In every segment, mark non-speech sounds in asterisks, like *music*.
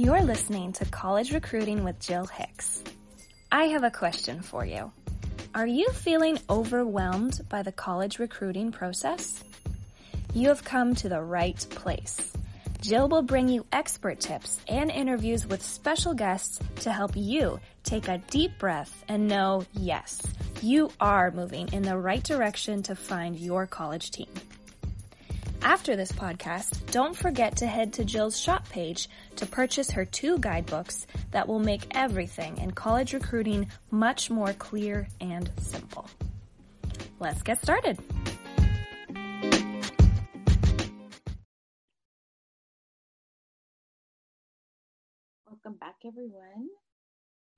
You're listening to College Recruiting with Jill Hicks. I have a question for you. Are you feeling overwhelmed by the college recruiting process? You have come to the right place. Jill will bring you expert tips and interviews with special guests to help you take a deep breath and know, yes, you are moving in the right direction to find your college team. After this podcast, don't forget to head to Jill's shop page to purchase her two guidebooks that will make everything in college recruiting much more clear and simple. Let's get started. Welcome back, everyone.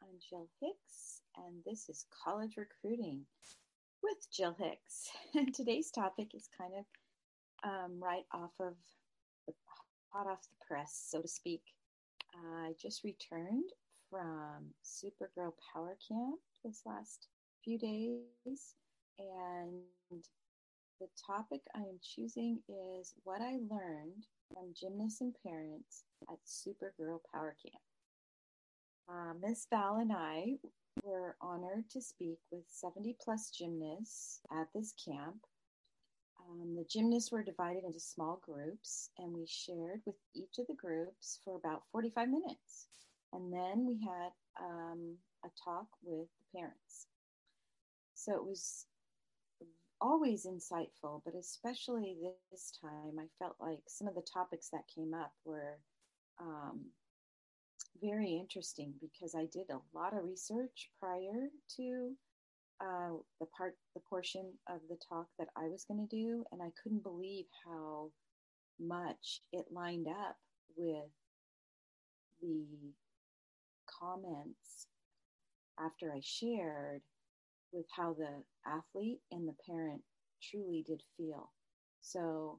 I'm Jill Hicks, and this is College Recruiting with Jill Hicks. And *laughs* today's topic is kind of um, right off of the hot off the press, so to speak. I just returned from Supergirl Power Camp this last few days, and the topic I am choosing is what I learned from gymnasts and parents at Supergirl Power Camp. Uh, Miss Val and I were honored to speak with 70 plus gymnasts at this camp um, the gymnasts were divided into small groups, and we shared with each of the groups for about 45 minutes. And then we had um, a talk with the parents. So it was always insightful, but especially this time, I felt like some of the topics that came up were um, very interesting because I did a lot of research prior to uh, the part, the portion of the talk that I was going to do, and I couldn't believe how much it lined up with the comments after I shared with how the athlete and the parent truly did feel. So,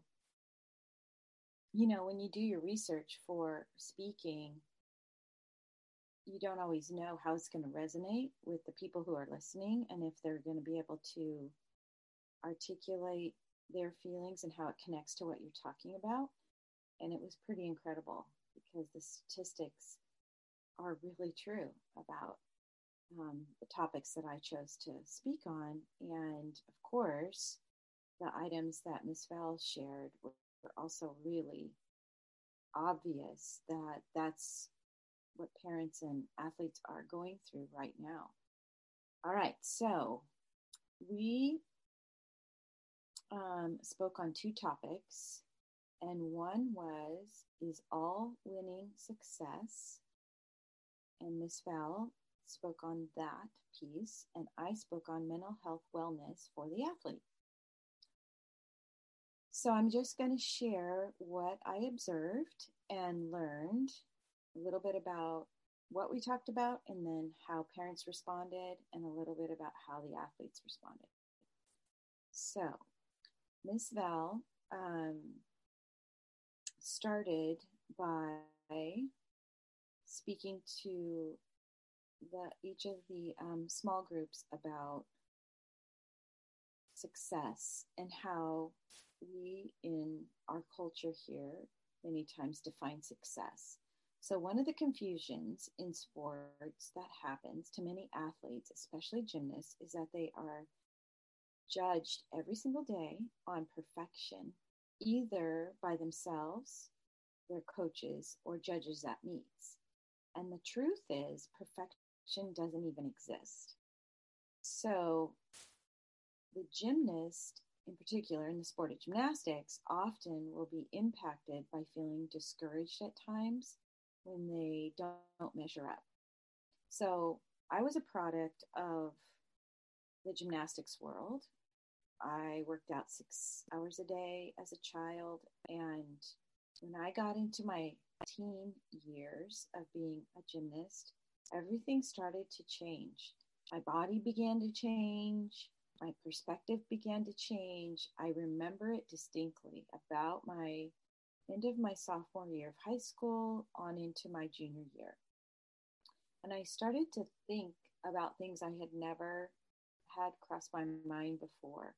you know, when you do your research for speaking, you don't always know how it's going to resonate with the people who are listening and if they're going to be able to articulate their feelings and how it connects to what you're talking about. And it was pretty incredible because the statistics are really true about um, the topics that I chose to speak on. And of course, the items that Ms. Val shared were, were also really obvious that that's what parents and athletes are going through right now. All right, so we um, spoke on two topics, and one was Is all winning success? And Miss Val spoke on that piece, and I spoke on mental health wellness for the athlete. So I'm just going to share what I observed and learned a little bit about what we talked about and then how parents responded and a little bit about how the athletes responded. So, Miss Val um, started by speaking to the each of the um, small groups about success and how we in our culture here many times define success so, one of the confusions in sports that happens to many athletes, especially gymnasts, is that they are judged every single day on perfection, either by themselves, their coaches, or judges at meets. And the truth is, perfection doesn't even exist. So, the gymnast, in particular in the sport of gymnastics, often will be impacted by feeling discouraged at times when they don't measure up. So I was a product of the gymnastics world. I worked out six hours a day as a child. And when I got into my teen years of being a gymnast, everything started to change. My body began to change. My perspective began to change. I remember it distinctly about my end of my sophomore year of high school on into my junior year. And I started to think about things I had never had crossed my mind before.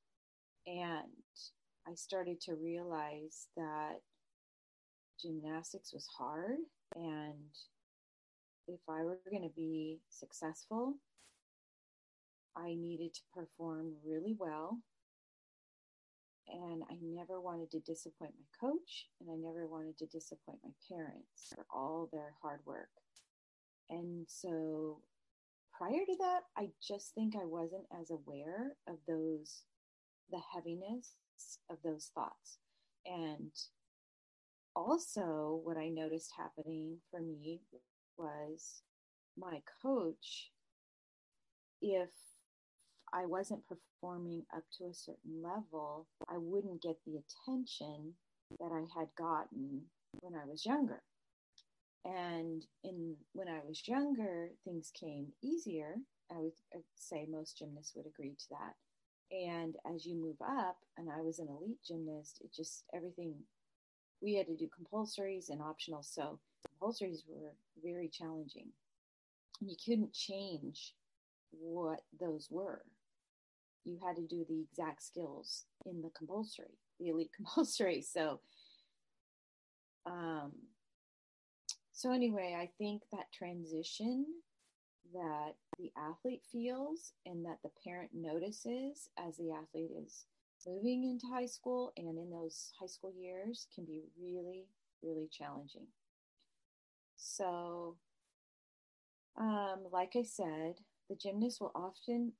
And I started to realize that gymnastics was hard and if I were going to be successful, I needed to perform really well. And I never wanted to disappoint my coach, and I never wanted to disappoint my parents for all their hard work. And so prior to that, I just think I wasn't as aware of those, the heaviness of those thoughts. And also, what I noticed happening for me was my coach, if I wasn't performing up to a certain level, I wouldn't get the attention that I had gotten when I was younger. And in when I was younger, things came easier. I would say most gymnasts would agree to that. And as you move up, and I was an elite gymnast, it just everything we had to do compulsories and optional. So compulsories were very challenging. And you couldn't change what those were. You had to do the exact skills in the compulsory, the elite *laughs* compulsory. So um so anyway, I think that transition that the athlete feels and that the parent notices as the athlete is moving into high school and in those high school years can be really, really challenging. So, um, like I said, the gymnast will often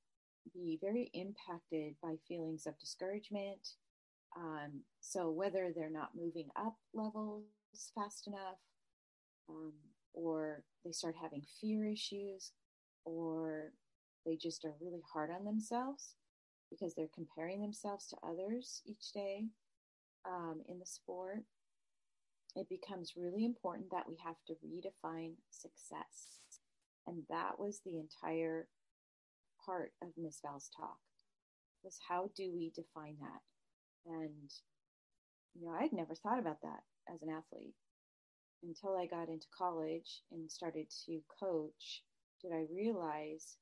be very impacted by feelings of discouragement. Um, so, whether they're not moving up levels fast enough, um, or they start having fear issues, or they just are really hard on themselves because they're comparing themselves to others each day um, in the sport, it becomes really important that we have to redefine success. And that was the entire part of Miss Val's talk was how do we define that? And you know, I'd never thought about that as an athlete until I got into college and started to coach, did I realize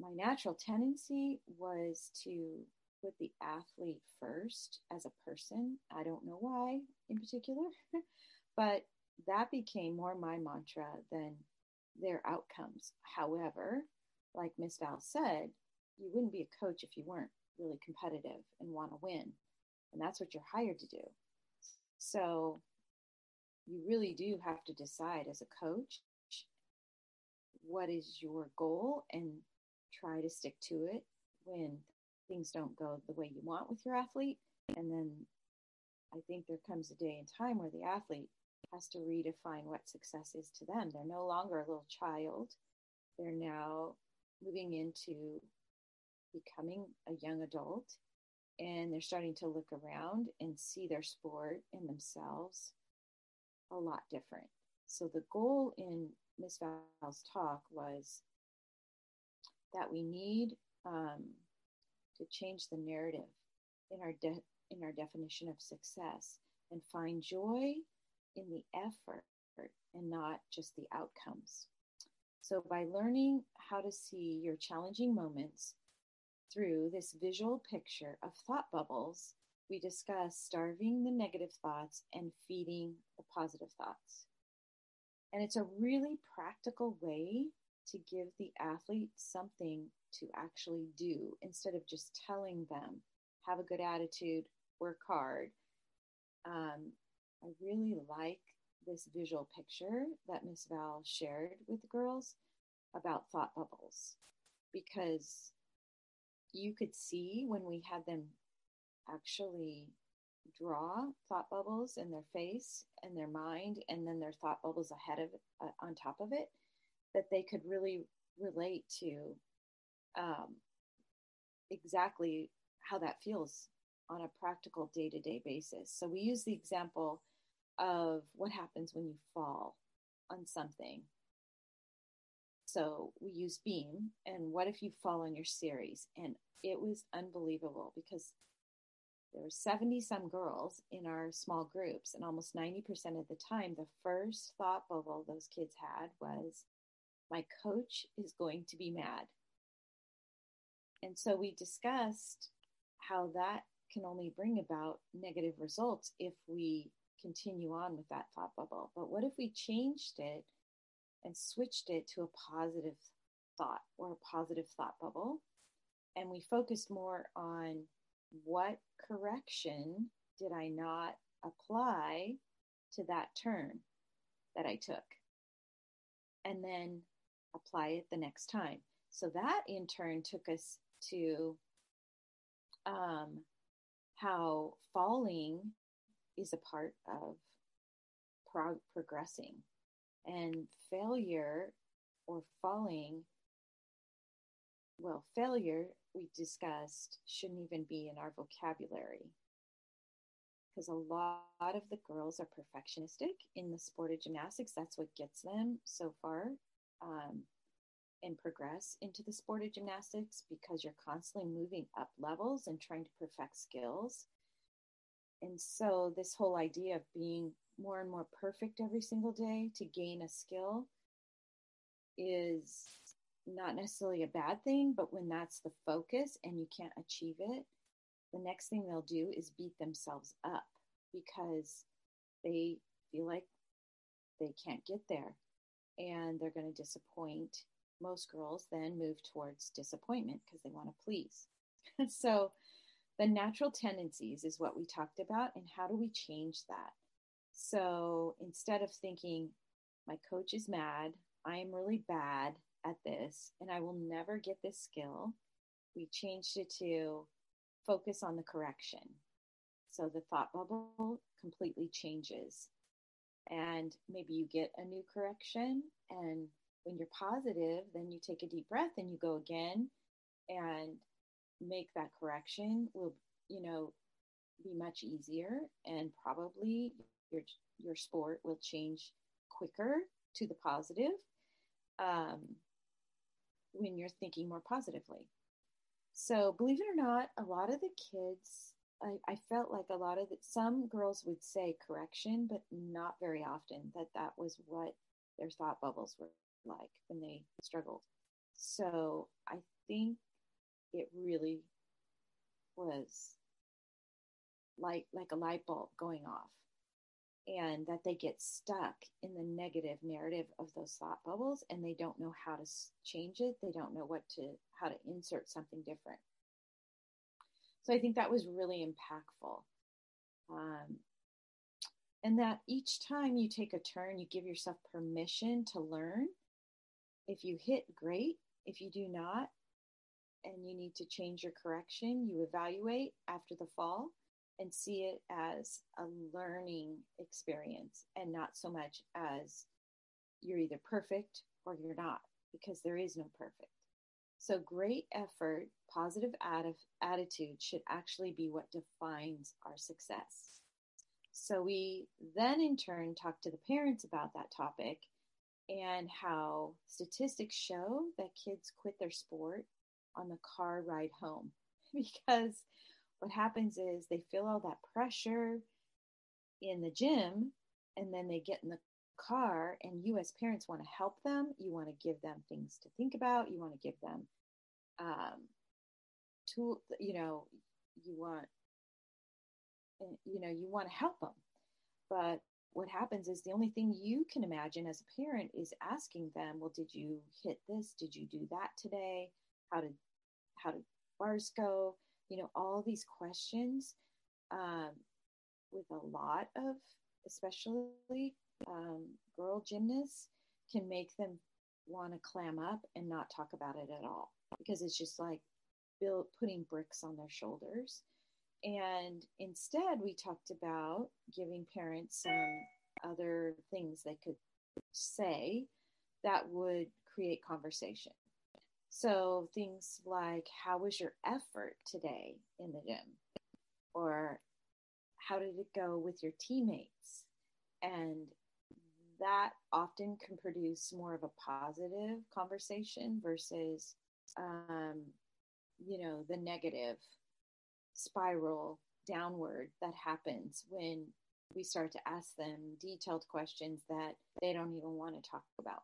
my natural tendency was to put the athlete first as a person. I don't know why in particular, *laughs* but that became more my mantra than their outcomes. However, like Miss Val said, you wouldn't be a coach if you weren't really competitive and want to win. And that's what you're hired to do. So you really do have to decide as a coach what is your goal and try to stick to it when things don't go the way you want with your athlete. And then I think there comes a day and time where the athlete has to redefine what success is to them. They're no longer a little child, they're now moving into becoming a young adult and they're starting to look around and see their sport and themselves a lot different. So the goal in Miss Val's talk was that we need um, to change the narrative in our de- in our definition of success and find joy in the effort and not just the outcomes. So by learning how to see your challenging moments through this visual picture of thought bubbles, we discuss starving the negative thoughts and feeding the positive thoughts. And it's a really practical way to give the athlete something to actually do instead of just telling them, have a good attitude, work hard. Um, I really like this visual picture that Miss Val shared with the girls about thought bubbles. Because you could see when we had them actually draw thought bubbles in their face and their mind and then their thought bubbles ahead of uh, on top of it that they could really relate to um, exactly how that feels on a practical day-to-day basis. So we use the example of what happens when you fall on something. So we use beam and what if you fall on your series? And it was unbelievable because there were 70 some girls in our small groups and almost 90% of the time the first thought bubble those kids had was my coach is going to be mad. And so we discussed how that can only bring about negative results if we continue on with that thought bubble but what if we changed it and switched it to a positive thought or a positive thought bubble. And we focused more on what correction did I not apply to that turn that I took? And then apply it the next time. So that in turn took us to um, how falling is a part of prog- progressing. And failure or falling, well, failure we discussed shouldn't even be in our vocabulary because a lot of the girls are perfectionistic in the sport of gymnastics. That's what gets them so far um, and progress into the sport of gymnastics because you're constantly moving up levels and trying to perfect skills. And so, this whole idea of being more and more perfect every single day to gain a skill is not necessarily a bad thing, but when that's the focus and you can't achieve it, the next thing they'll do is beat themselves up because they feel like they can't get there and they're going to disappoint. Most girls then move towards disappointment because they want to please. *laughs* so, the natural tendencies is what we talked about, and how do we change that? So, instead of thinking, my coach is mad, I am really bad at this, and I will never get this skill, we changed it to focus on the correction. So the thought bubble completely changes. And maybe you get a new correction. And when you're positive, then you take a deep breath and you go again and make that correction will, you know, be much easier and probably your your sport will change quicker to the positive um, when you're thinking more positively. So, believe it or not, a lot of the kids, I, I felt like a lot of the, some girls would say correction, but not very often that that was what their thought bubbles were like when they struggled. So, I think it really was like like a light bulb going off and that they get stuck in the negative narrative of those thought bubbles and they don't know how to change it. They don't know what to how to insert something different. So i think that was really impactful. Um, and that each time you take a turn you give yourself permission to learn. If you hit great. If you do not and you need to change your correction you evaluate after the fall and see it as a learning experience and not so much as you're either perfect or you're not, because there is no perfect. So, great effort, positive attitude should actually be what defines our success. So, we then in turn talk to the parents about that topic and how statistics show that kids quit their sport on the car ride home. *laughs* Because what happens is they feel all that pressure in the gym and then they get in the car and you as parents want to help them. You want to give them things to think about. You want to give them um tool you know you want you know you want to help them. But what happens is the only thing you can imagine as a parent is asking them well did you hit this? Did you do that today how did how did bars go you know, all these questions um, with a lot of, especially um, girl gymnasts, can make them want to clam up and not talk about it at all because it's just like build, putting bricks on their shoulders. And instead, we talked about giving parents some other things they could say that would create conversation. So things like, how was your effort today in the gym? Or how did it go with your teammates? And that often can produce more of a positive conversation versus, um, you know, the negative spiral downward that happens when we start to ask them detailed questions that they don't even want to talk about.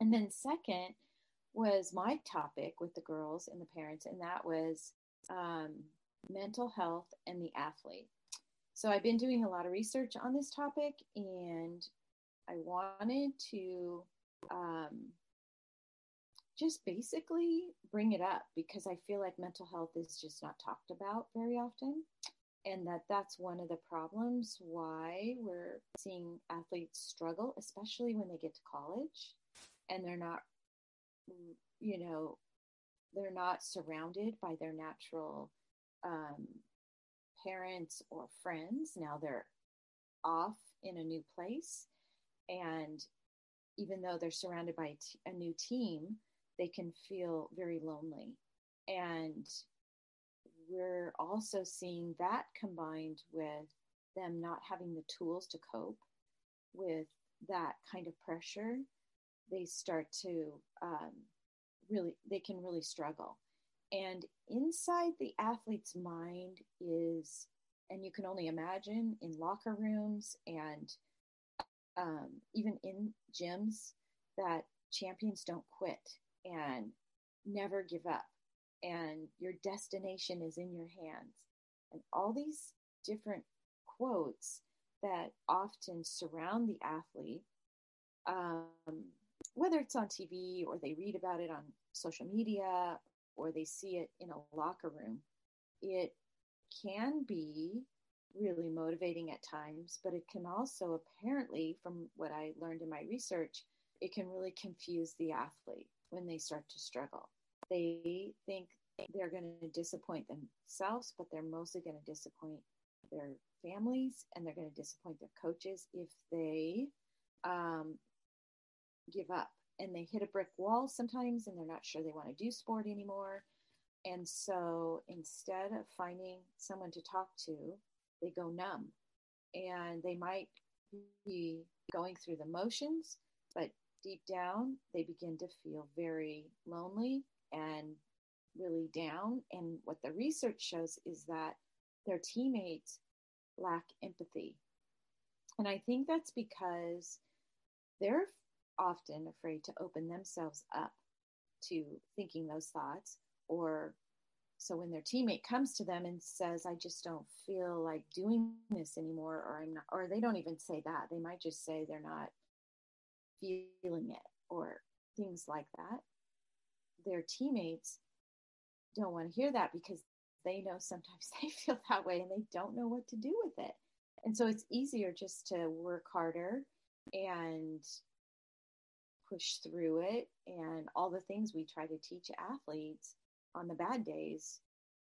And then, second, was my topic with the girls and the parents, and that was um, mental health and the athlete. So I've been doing a lot of research on this topic, and I wanted to um, just basically bring it up because I feel like mental health is just not talked about very often. And that that's one of the problems why we're seeing athletes struggle, especially when they get to college and they're not, you know, they're not surrounded by their natural um, parents or friends. Now they're off in a new place. And even though they're surrounded by a, new team, they can feel very lonely. And we're also seeing that combined with them not having the tools to cope with that kind of pressure, they start to um, really, they can really struggle. And inside the athlete's mind is, and you can only imagine in locker rooms and um, even in gyms, that champions don't quit and never give up and your destination is in your hands and all these different quotes that often surround the athlete um, whether it's on tv or they read about it on social media or they see it in a locker room it can be really motivating at times but it can also apparently from what i learned in my research it can really confuse the athlete when they start to struggle. They think they're going to disappoint themselves, but they're mostly going to disappoint their families and they're going to disappoint their coaches if they um, give up and they hit a brick wall sometimes and they're not sure they want to do sport anymore. And so instead of finding someone to talk to, they go numb and they might be going through the motions, but deep down, they begin to feel very lonely and really down. And what the research shows is that their teammates lack empathy. And I think that's because they're often afraid to open themselves up to thinking those thoughts or so when their teammate comes to them and says i just don't feel like doing this anymore or i'm not or they don't even say that they might just say they're not feeling it or things like that, their teammates don't want to hear that because they know sometimes *laughs* they feel that way and they don't know what to do with it. And so it's easier just to work harder and push through it and all the things we try to teach athletes on the bad days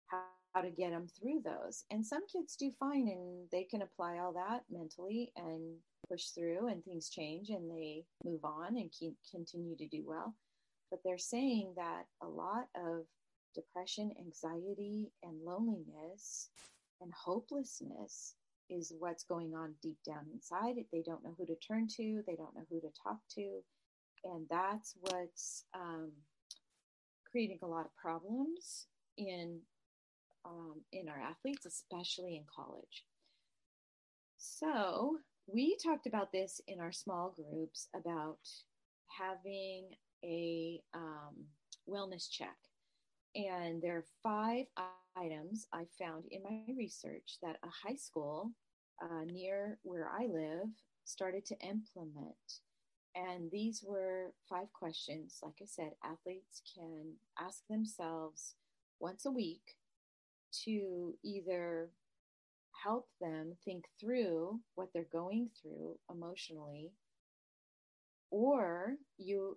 how, how to get them through those. And some kids do fine and they can apply all that mentally and push through and things change and they move on and keep, continue to do well. But they're saying that a lot of depression, anxiety, and loneliness and hopelessness is what's going on deep down inside. They don't know who to turn to, they don't know who to talk to. And that's what's um, creating a lot of problems in um, in our athletes, especially in college. So we talked about this in our small groups about having a um, wellness check. And there are five items I found in my research that a high school uh, near where I live started to implement. And these were five questions. Like I said, athletes can ask themselves once a week to either help them think through what they're going through emotionally or you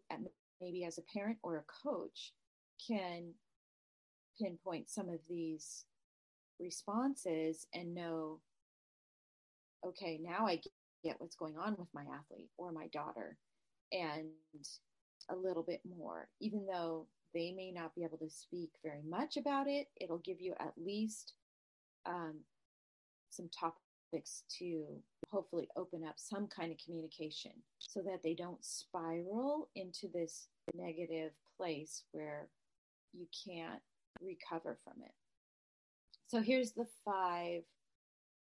maybe as a parent or a coach can pinpoint some of these responses and know okay now i get what's going on with my athlete or my daughter and a little bit more even though they may not be able to speak very much about it it'll give you at least um, some topics to hopefully open up some kind of communication so that they don't spiral into this negative place where you can't recover from it. So here's the five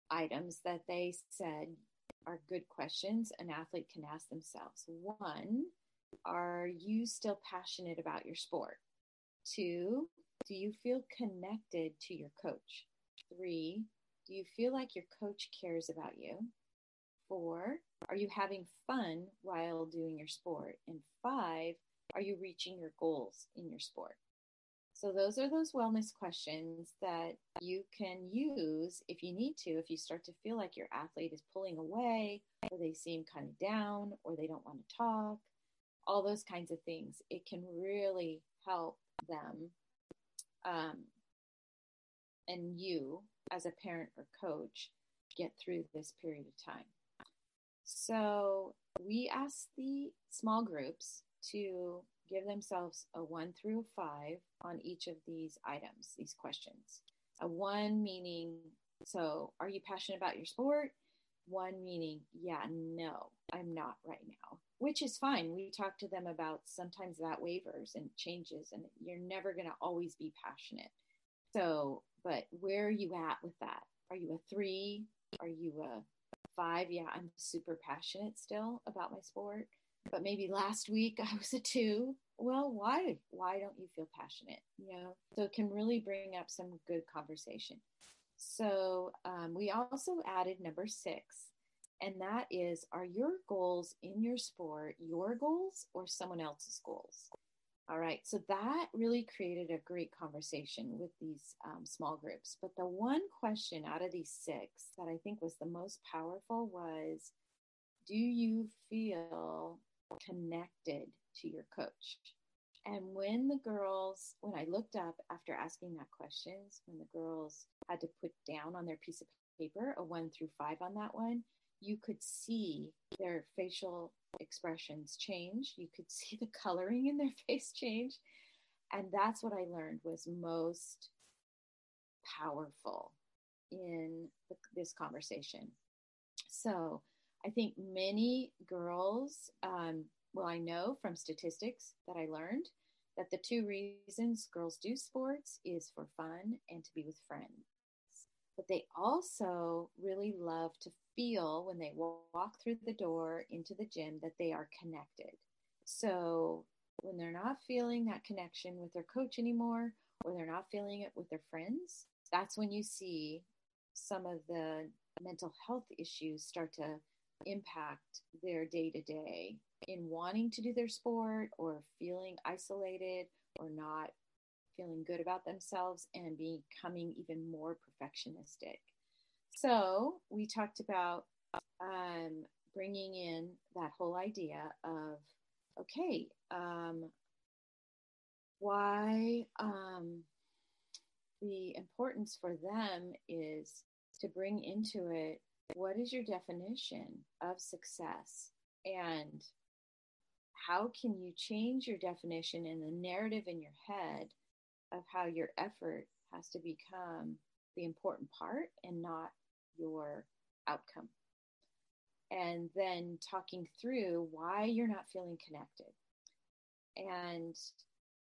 items that they said are good questions an athlete can ask themselves. One, are you still passionate about your sport? Two, do you feel connected to your coach? Three, do you feel like your coach cares about you? Four, are you having fun while doing your sport? And five, are you reaching your goals in your sport? So, those are those wellness questions that you can use if you need to, if you start to feel like your athlete is pulling away, or they seem kind of down, or they don't want to talk, all those kinds of things. It can really help them um, and you, as a parent or coach, get through this period of time. So, we ask the small groups to give themselves a one through five on each of these items, these questions. A one meaning, so are you passionate about your sport? One meaning, yeah, no, I'm not right now, which is fine. We talk to them about sometimes that wavers and changes, and you're never going to always be passionate. So, but where are you at with that? Are you a three? Are you a five? Yeah, I'm super passionate still about my sport but maybe last week *laughs* I was a two. Well, why? Why don't you feel passionate? You know, so it can really bring up some good conversation. So um, we also added number six, and that is are your goals in your sport your goals or someone else's goals? All right, so that really created a great conversation with these um, small groups. But the one question out of these six that I think was the most powerful was Do you feel connected to your coach. And when the girls, when I looked up after asking that questions, when the girls had to put down on their piece of paper a one through five on that one, you could see their facial expressions change. You could *laughs* see the coloring in their face change. And that's what I learned was most powerful in this conversation. So I think many girls, um, well, I know from statistics that I learned that the two reasons girls do sports is for fun and to be with friends. But they also really love to feel when they walk through the door into the gym that they are connected. So when they're not feeling that connection with their coach anymore, or they're not feeling it with their friends, that's when you see some of the mental health issues start to impact their day to day in wanting to do their sport or feeling isolated or not feeling good about themselves and becoming even more perfectionistic. So, we talked about um, bringing in that whole idea of okay, um, why um, the importance for them is to bring into it what is your definition of success? And how can you change your definition and the narrative in your head of how your effort has to become the important part and not your outcome? And then talking through why you're not feeling connected. And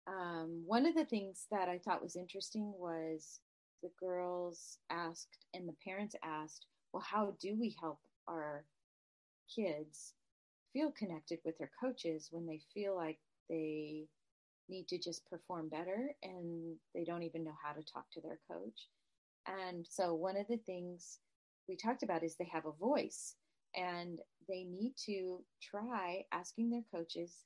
um, one of the things that i thought was interesting was the girls asked and the parents asked well, how do we help our kids feel connected with their coaches when they feel like they need to just perform better and they don't even know how to talk to their coach? And so, one of the things we talked about is they have a voice and they need to try asking their coaches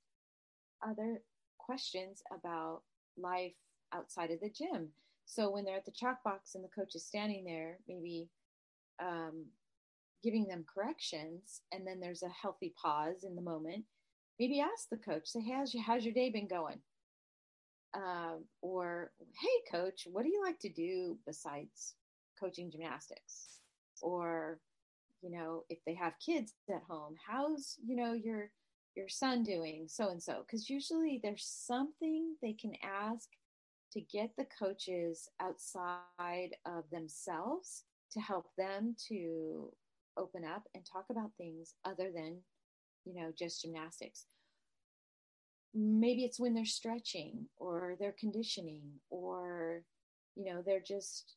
other questions about life outside of the gym. So when they're at the chalk box and the coach is standing there, maybe um, giving them corrections and then there's a healthy pause in the moment. Maybe ask the coach say hey, how's your, how's your day been going? Um, or hey coach what do you like to do besides coaching gymnastics? Or you know if they have kids at home how's you know your your son doing? So and so. Because usually there's something they can ask to get the coaches outside of themselves to help them to open up and talk about things other than, you know, just gymnastics. Maybe it's when they're stretching or they're conditioning or, you know, they're just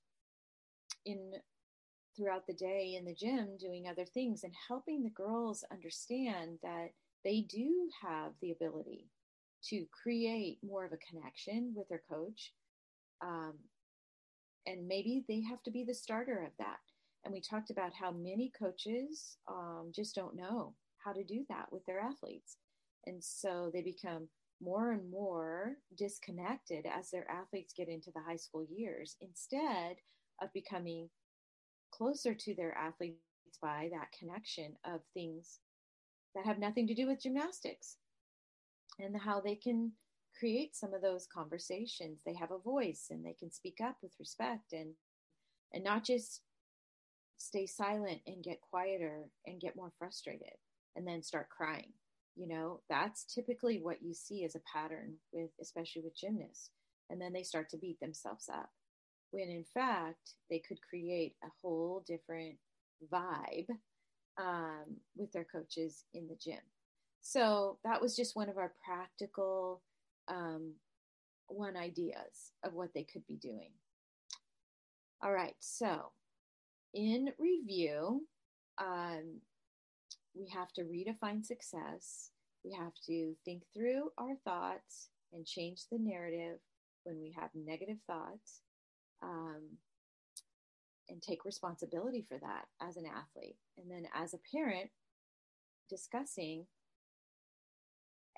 in throughout the day in the gym doing other things and helping the girls understand that they do have the ability to create more of a connection with their coach um, and maybe they have to be the starter of that And we talked about how many coaches um, just don't know how to do that with their athletes. And so they become more and more disconnected as their athletes get into the high school years instead of becoming closer to their athletes by that connection of things that have nothing to do with gymnastics and how they can create some of those conversations. They have a voice and they can speak up with respect and and not just stay silent and get quieter and get more frustrated and then start crying. You know that's typically what you see as a pattern with especially with gymnasts. And then they start to beat themselves up. When in fact they could create a whole different vibe um, with their coaches in the gym. So that was just one of our practical um, one ideas of what they could be doing all right so in review um, we have to redefine success. We have to think through our thoughts and change the narrative when we have negative thoughts um, and take responsibility for that as an athlete. And then as a parent, discussing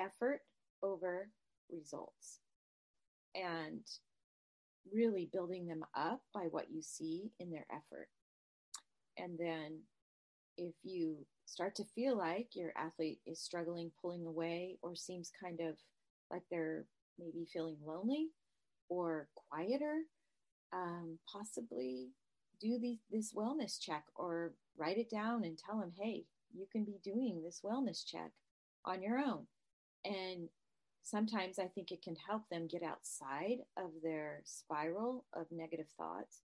effort over results and really building them up by what you see in their effort. And then if you start to feel like your athlete is struggling, pulling away, or seems kind of like they're maybe feeling lonely or quieter, um, possibly do the, this wellness check or write it down and tell them, hey, you can be doing this wellness check on your own. And sometimes I think it can help them get outside of their spiral of negative thoughts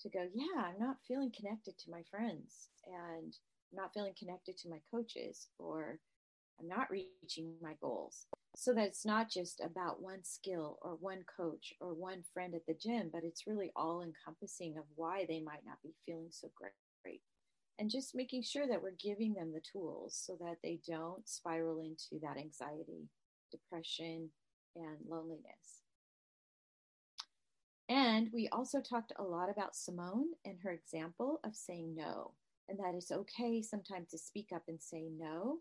to go, yeah, I'm not feeling connected to my friends. And I'm not feeling connected to my coaches or I'm not reaching my goals. So that it's not just about one skill or one coach or one friend at the gym, but it's really all encompassing of why they might not be feeling so great. And just making sure that we're giving them the tools so that they don't spiral into that anxiety, depression, and loneliness. And we also talked a lot about Simone and her example of saying no and that it's okay sometimes to speak up and say no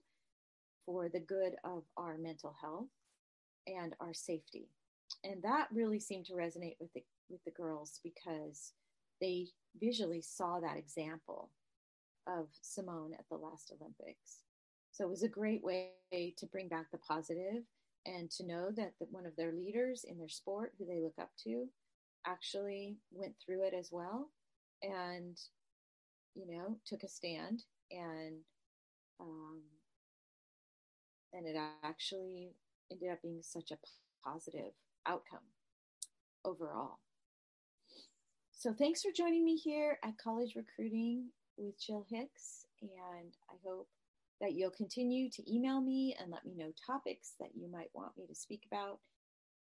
for the good of our mental health and our safety. And that really seemed to resonate with the with the girls because they visually saw that example of Simone at the last Olympics. So it was a great way to bring back the positive and to know that the, one of their leaders in their sport, who they look up to, actually went through it as well and you know, took a stand and um, and it actually ended up being such a positive outcome overall. So thanks for joining me here at College Recruiting with Jill Hicks, and I hope that you'll continue to email me and let me know topics that you might want me to speak about.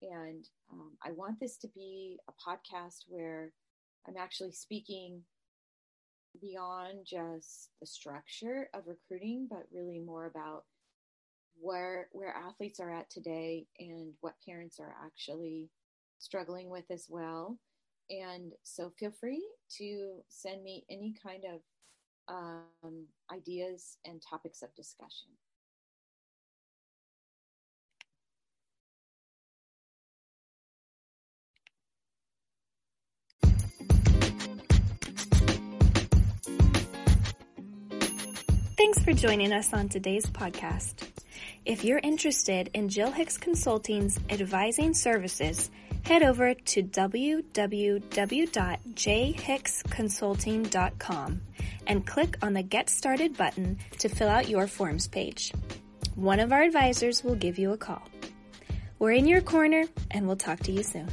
And um, I want this to be a podcast where I'm actually speaking beyond just the structure of recruiting, but really more about where where athletes are at today and what parents are actually struggling with as well. And so feel free to send me any kind of um, ideas and topics of discussion. Thanks for joining us on today's podcast. If you're interested in Jill Hicks Consulting's advising services, head over to www.jhicksconsulting.com and click on the Get Started button to fill out your forms page. One of our advisors will give you a call. We're in your corner and we'll talk to you soon.